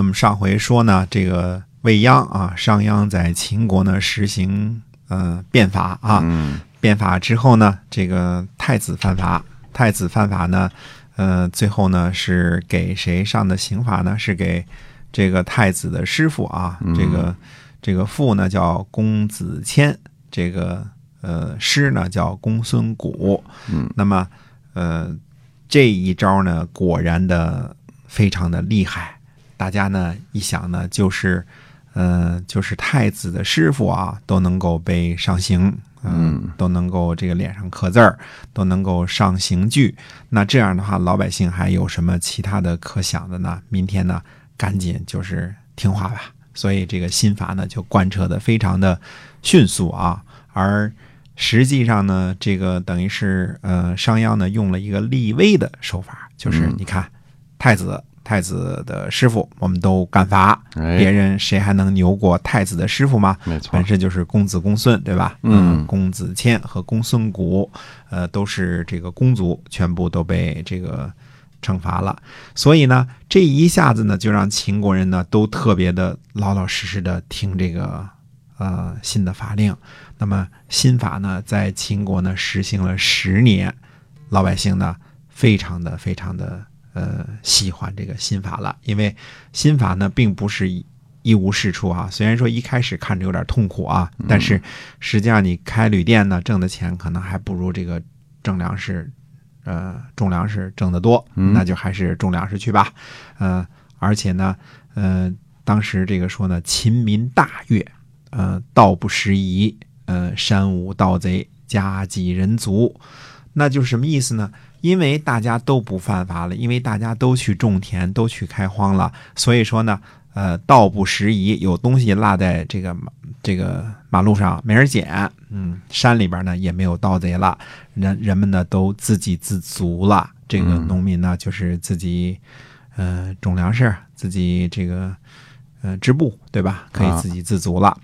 那么上回说呢，这个未央啊，商鞅在秦国呢实行呃变法啊，嗯变法之后呢，这个太子犯法，太子犯法呢，呃，最后呢是给谁上的刑罚呢？是给这个太子的师傅啊，这个这个父呢叫公子谦，这个呃师呢叫公孙贾。嗯，那么呃这一招呢，果然的非常的厉害。大家呢一想呢，就是呃就是太子的师傅啊，都能够被上刑。嗯，都能够这个脸上刻字儿，都能够上刑具。那这样的话，老百姓还有什么其他的可想的呢？明天呢，赶紧就是听话吧。所以这个新法呢，就贯彻的非常的迅速啊。而实际上呢，这个等于是呃，商鞅呢用了一个立威的手法，就是嗯你看，太子太子的师傅我们都干罚，哎别人谁还能牛过太子的师傅吗？没错本，身就是公子公孙，对吧？嗯公子谦和公孙贾，呃，都是这个公族，全部都被这个惩罚了。所以呢，这一下子呢，就让秦国人呢都特别的老老实实的听这个呃新的法令。那么新法呢，在秦国呢实行了十年，老百姓呢非常的非常的呃喜欢这个新法了，因为新法呢并不是一一无是处啊。虽然说一开始看着有点痛苦啊，但是实际上你开旅店呢挣的钱可能还不如这个挣粮食，呃种粮食挣得多，嗯那就还是种粮食去吧。呃，而且呢，呃，当时这个说呢，秦民大悦，呃，道不拾遗，呃，山无盗贼，家济人足。那就是什么意思呢？因为大家都不犯法了，因为大家都去种田，都去开荒了，所以说呢，呃，道不拾遗，有东西落在这个马这个马路上没人捡，嗯，山里边呢也没有盗贼了，人人们呢都自给自足了。这个嗯农民呢，就是自己呃种粮食，自己这个呃织布，对吧？可以啊自给自足了。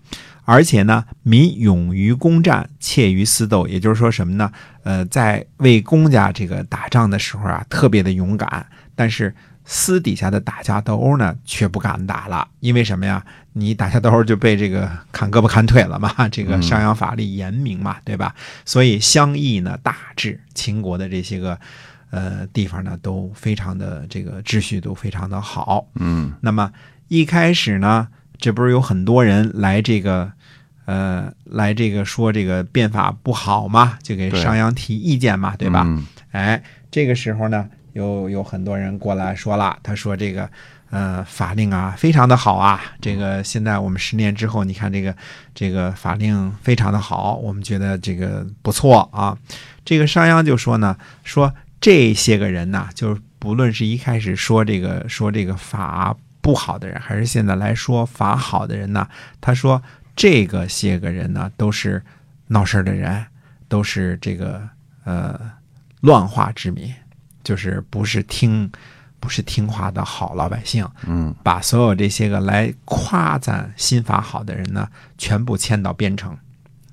而且呢，民勇于攻战，怯于私斗。也就是说什么呢？呃，在为公家这个打仗的时候啊，特别的勇敢，但是私底下的打架斗殴呢，却不敢打了。因为什么呀？你打架斗殴就被这个砍胳膊砍腿了嘛。这个嗯商鞅法力严明嘛，对吧？所以相邑呢大治，秦国的这些个呃地方呢，都非常的这个秩序都非常的好。嗯那么一开始呢，这不是有很多人来这个，呃，来这个说这个变法不好嘛，就给商鞅提意见嘛，对吧？嗯哎，这个时候呢，有有很多人过来说了，他说这个。呃，法令啊，非常的好啊！这个现在我们十年之后，你看这个这个法令非常的好，我们觉得这个不错啊。这个商鞅就说呢，说这些个人呐，就是不论是一开始说这个说这个法不好的人，还是现在来说法好的人呢，他说这个些个人呢，都是闹事儿的人，都是这个呃乱化之民，就是不是听不是听话的好老百姓。嗯把所有这些个来夸赞新法好的人呢，全部迁到边城，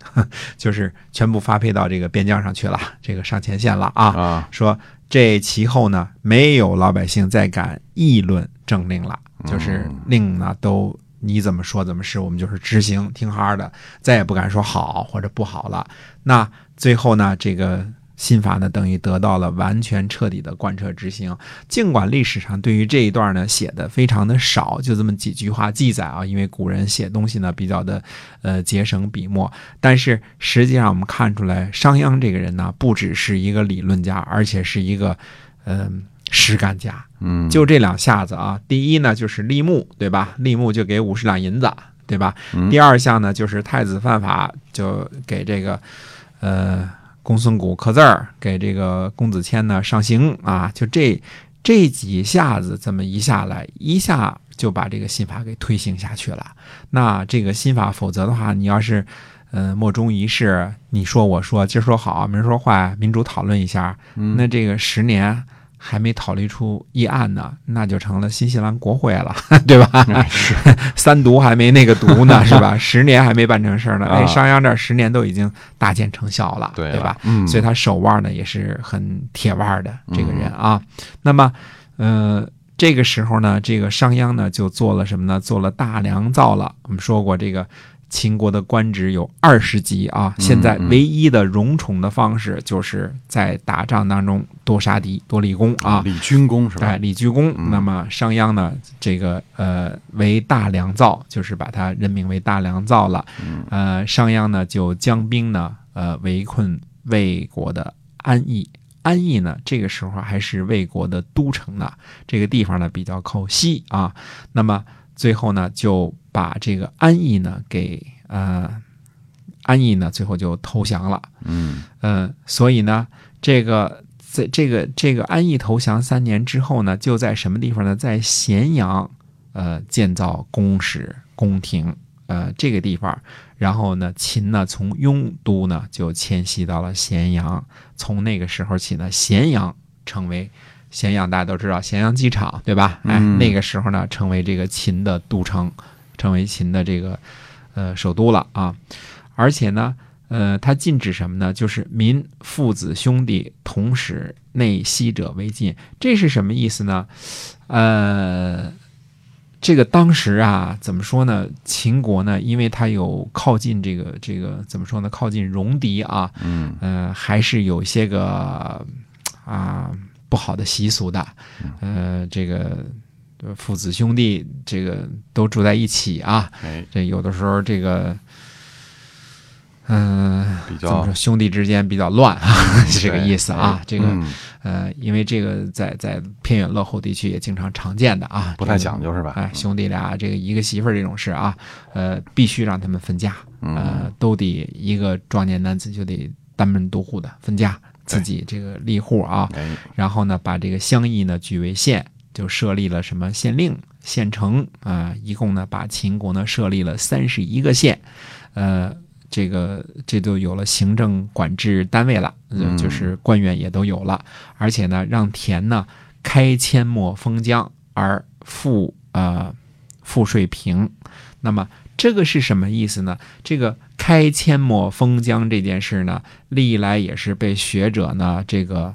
就是全部发配到这个边疆上去了，这个上前线了啊。啊说这其后呢，没有老百姓再敢议论政令了，就是令呢都你怎么说怎么是，我们就是执行听哈的，再也不敢说好或者不好了。那最后呢，这个。新法呢，等于得到了完全彻底的贯彻执行。尽管历史上对于这一段呢写的非常的少，就这么几句话记载啊，因为古人写东西呢比较的呃节省笔墨，但是实际上我们看出来，商鞅这个人呢，不只是一个理论家，而且是一个嗯、实干家。嗯，就这两下子啊，第一呢就是立木，对吧？立木就给五十两银子，对吧？嗯第二项呢就是太子犯法，就给这个呃公孙贾刻字儿，给这个公子谦呢上刑啊，就这这几下子这么一下来，一下就把这个新法给推行下去了。那这个新法，否则的话，你要是呃莫衷一是，你说我说，今儿说好，明儿说坏，民主讨论一下，嗯那这个十年还没讨论出议案呢，那就成了新西兰国会了，对吧？是 三读还没那个读呢，是吧？十年还没办成事儿呢，哎，啊商鞅这十年都已经大见成效了，对了对吧？嗯，所以他手腕呢也是很铁腕的这个人啊。那么，呃，这这个时候呢，这个商鞅呢就做了什么呢？做了大良造了。我们说过这个。秦国的官职有二十级啊，现在唯一的荣宠的方式就是在打仗当中多杀敌、多立功啊，立军功是吧？哎，立军功。那么商鞅呢，这个呃为大良造，就是把他任命为大良造了。呃，商鞅呢就将兵呢呃围困魏国的安邑，安邑呢这个时候还是魏国的都城呢，这个地方呢比较靠西啊。那么最后呢就。把这个安邑呢给呃安邑呢最后就投降了，嗯呃，所以呢这个在这个这个安邑投降三年之后呢，就在什么地方呢？在咸阳呃建造宫室宫廷呃这个地方，然后呢秦呢从雍都呢就迁徙到了咸阳，从那个时候起呢咸阳成为咸阳大家都知道咸阳机场对吧？哎，那个时候呢成为这个秦的都城。成为秦的这个呃首都了啊，而且呢，呃，它禁止什么呢？就是民父子兄弟同时内息者为禁。这是什么意思呢？呃，这个当时啊，怎么说呢？秦国呢，因为它有靠近这个这个怎么说呢？靠近戎狄啊，嗯，呃，还是有些个啊不好的习俗的，呃，这个。父子兄弟这个都住在一起啊，这有的时候这个，嗯，比较兄弟之间比较乱啊，这个意思啊。这个呃，因为这个在在偏远落后地区也经常常见的啊，不太讲究是吧？哎，兄弟俩这个一个媳妇儿这种事啊，呃，必须让他们分家，呃，都得一个壮年男子就得单门独户的分家，自己这个立户啊，然后呢，把这个乡邑呢举为县。就设立了什么县令、县城啊，一共呢把秦国呢设立了三十一个县，呃，这个这都有了行政管制单位了，就是官员也都有了，而且呢让田呢开阡陌封疆而赋呃赋税平，那么这个是什么意思呢？这个开阡陌封疆这件事呢，历来也是被学者呢这个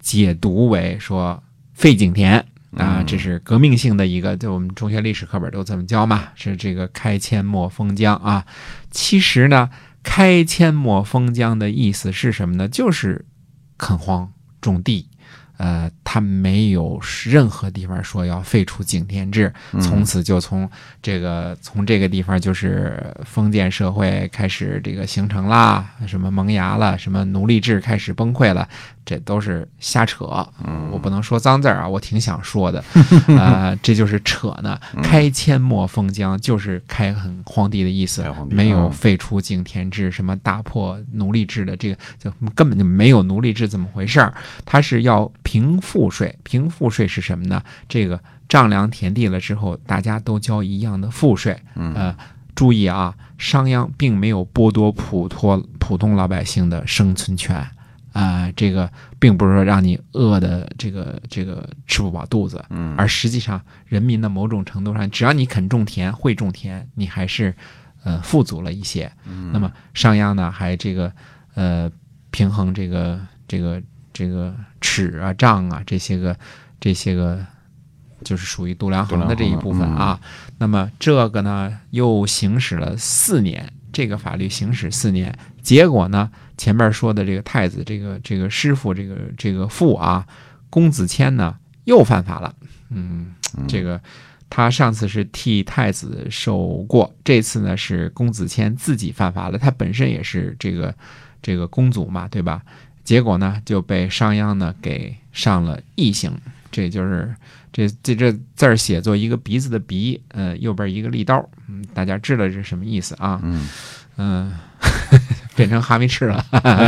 解读为说废井田。啊，这是革命性的一个，就我们中学历史课本都这么教嘛，是这个开阡陌封疆啊。其实呢，开阡陌封疆的意思是什么呢？就是垦荒种地。呃，他没有任何地方说要废除井田制，从此就从这个从这个地方就是封建社会开始这个形成啦，什么萌芽了，什么奴隶制开始崩溃了，这都是瞎扯。我不能说脏字儿啊，我挺想说的，啊，这就是扯呢。开阡陌封疆就是开垦荒地的意思，没有废除井田制，什么打破奴隶制的这个就根本就没有奴隶制怎么回事儿，他是要。平赋税，平赋税是什么呢？这个丈量田地了之后，大家都交一样的赋税。呃，注意啊，商鞅并没有剥夺普通普通老百姓的生存权啊，这个并不是说让你饿的这个这个吃不饱肚子，嗯而实际上人民的某种程度上，只要你肯种田、会种田，你还是呃富足了一些。嗯那么商鞅呢，还这个呃平衡这个这个。这个尺啊、丈啊，这些个、这些个，就是属于度量衡的这一部分啊。那么这个呢，又行使了四年，这个法律行使四年，结果呢，前面说的这个太子，这个这个师傅，这个这个父啊，公子谦呢，又犯法了。嗯，这个他上次是替太子受过，这次呢是公子谦自己犯法了。他本身也是这个这个公祖嘛，对吧？结果呢，就被商鞅呢给上了异刑，这就是这这这字儿写作一个鼻子的鼻，呃，右边一个利刀，嗯，大家知道这是什么意思啊？嗯嗯，变成哈密赤了，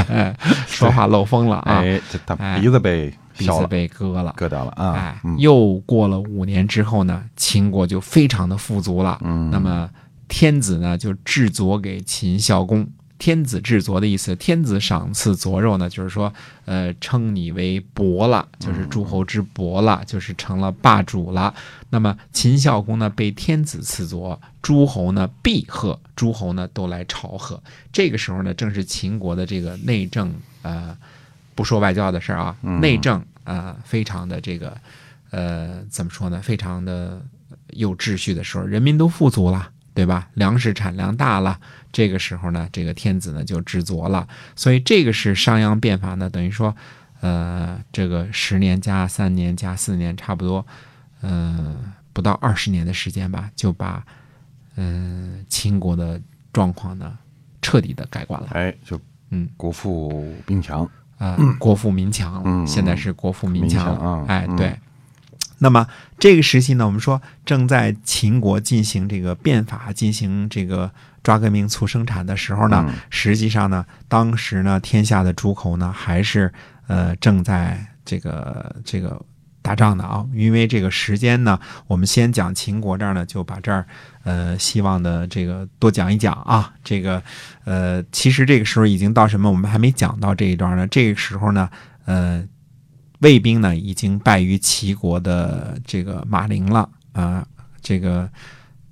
说话漏风了啊！哎，这他鼻子被鼻子被割了，割掉了啊！哎，又过了五年之后呢，秦国就非常的富足了。嗯，那么天子呢就制作给秦孝公。天子制作的意思，天子赏赐佐肉呢，就是说，呃，称你为伯了，就是诸侯之伯了，就是成了霸主了。那么秦孝公呢，被天子赐佐，诸侯呢必贺，诸侯呢都来朝贺。这个时候呢，正是秦国的这个内政，呃，不说外交的事儿啊，内政啊，非常的这个，呃，怎么说呢？非常的有秩序的时候，人民都富足了，对吧？粮食产量大了，这个时候呢，这个天子呢就知足了。所以这个是商鞅变法呢，等于说，呃，这个十年加三年加四年，差不多，呃，不到二十年的时间吧，就把，嗯，秦国的状况呢彻底的改观了。哎，就嗯，国富兵强，啊、国富民强了，嗯现在是国富民强啊哎，嗯对。那么这个时期呢，我们说正在秦国进行这个变法、进行这个抓革命、促生产的时候呢，嗯实际上呢，当时呢，天下的诸侯呢，还是呃正在这个这个打仗的啊。因为这个时间呢，我们先讲秦国这儿呢，就把这儿呃希望的这个多讲一讲啊。这个呃，其实这个时候已经到什么？我们还没讲到这一段呢。这个时候呢，呃，魏兵呢已经败于齐国的这个马陵了啊、这个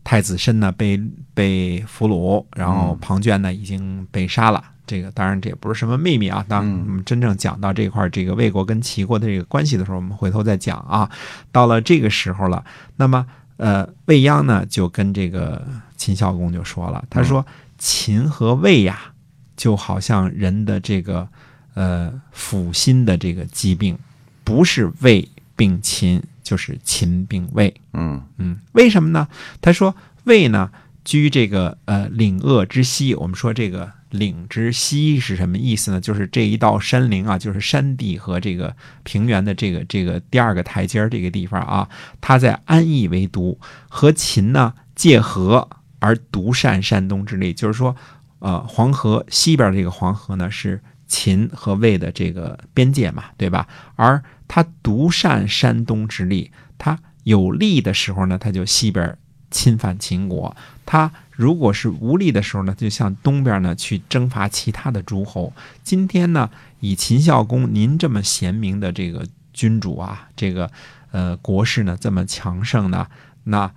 太子申呢被被俘虏，然后嗯庞涓呢已经被杀了。这个当然这也不是什么秘密啊。当嗯我们真正讲到这块儿这个魏国跟齐国的这个关系的时候，我们回头再讲啊。到了这个时候了，那么呃，未央呢就跟这个秦孝公就说了，他说秦和魏呀，就好像人的这个呃腹心的这个疾病，不是魏病秦，就是秦病魏。嗯嗯，为什么呢？他说魏呢居这个呃岭鄂之西。我们说这个岭之西是什么意思呢？就是这一道山陵啊，就是山地和这个平原的这个这个第二个台阶儿这个地方啊，它在安邑为都，和秦呢界河而独善山东之力。就是说，呃，黄河西边这个黄河呢是秦和魏的这个边界嘛，对吧？而他独善山东之力，他有利的时候呢，他就西边侵犯秦国；他如果是无力的时候呢，就向东边呢去征伐其他的诸侯。今天呢，以秦孝公您这么贤明的这个君主啊，这个呃国势呢这么强盛呢，那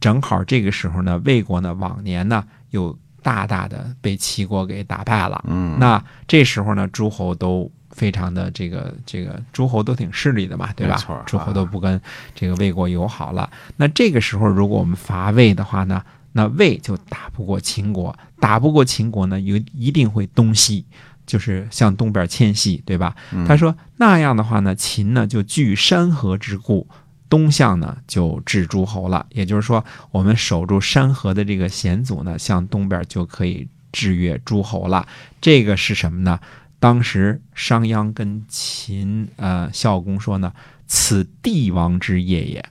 正好这个时候呢，魏国呢往年呢又大大的被齐国给打败了。嗯，那这时候呢，诸侯都非常的这个这个诸侯都挺势利的嘛，对吧？诸侯都不跟这个魏国友好了。那这个时候，如果我们伐魏的话呢，那魏就打不过秦国，打不过秦国呢，有一定会东西。就是向东边迁徙，对吧？嗯他说那样的话呢，秦呢就据山河之固，东向呢就治诸侯了。也就是说，我们守住山河的这个险阻呢，向东边就可以制约诸侯了。这个是什么呢？当时商鞅跟秦呃孝公说呢：“此帝王之业也，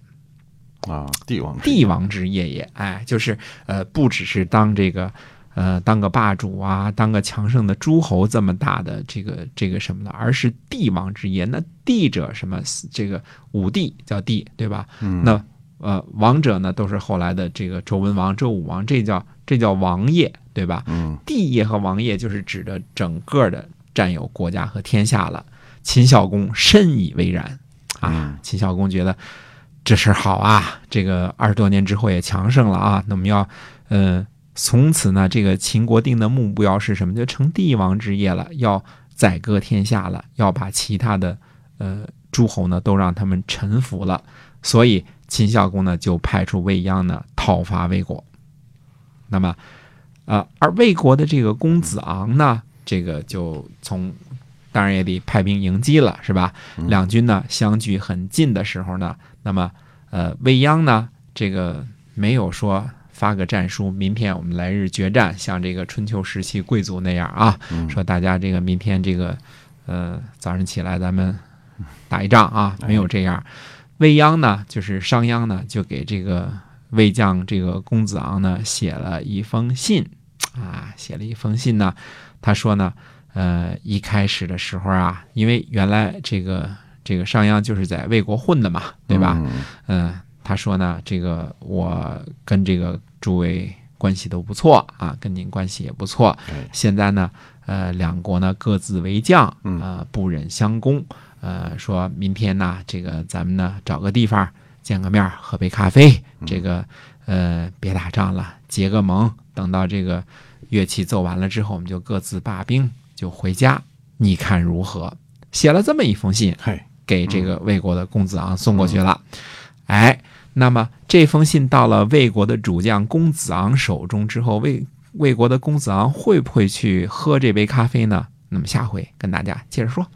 啊，帝王之帝王之业也。”哎，就是呃，不只是当这个呃当个霸主啊，当个强盛的诸侯这么大的这个这个什么的，而是帝王之业。那帝者什么？这个武帝叫帝，对吧？嗯那呃王者呢，都是后来的这个周文王、周武王，这叫这叫王业，对吧？嗯帝业和王业就是指的整个的占有国家和天下了。秦孝公深以为然啊嗯，秦孝公觉得这事好啊，这个二十多年之后也强盛了啊，那我们要呃从此呢，这个秦国定的目标是什么？就成帝王之业了，要宰割天下了，要把其他的呃诸侯呢都让他们臣服了。所以秦孝公呢就派出未鞅呢讨伐魏国。那么，呃，而魏国的这个公子昂呢，这个就从当然也得派兵迎击了，是吧？嗯两军呢相距很近的时候呢，那么呃，未鞅呢，这个没有说发个战书，明天我们来日决战，像这个春秋时期贵族那样啊，嗯说大家这个明天这个呃早上起来咱们打一仗啊，没有这样。未央呢，就是商鞅呢，就给这个魏将这个公子昂呢写了一封信啊，写了一封信呢，他说呢，呃，一开始的时候啊，因为原来这个这个商鞅就是在魏国混的嘛，对吧？嗯嗯，他说呢，这个我跟这个诸位关系都不错啊，跟您关系也不错。哎现在呢，呃，两国呢各自为将，嗯呃，不忍相攻。呃，说明天呢，这个咱们呢找个地方见个面，喝杯咖啡。这个呃，别打仗了，结个盟。等到这个乐器奏完了之后，我们就各自罢兵，就回家。你看如何？写了这么一封信，给这个魏国的公子昂送过去了。哎，那么这封信到了魏国的主将公子昂手中之后，魏魏国的公子昂会不会去喝这杯咖啡呢？那么下回跟大家接着说。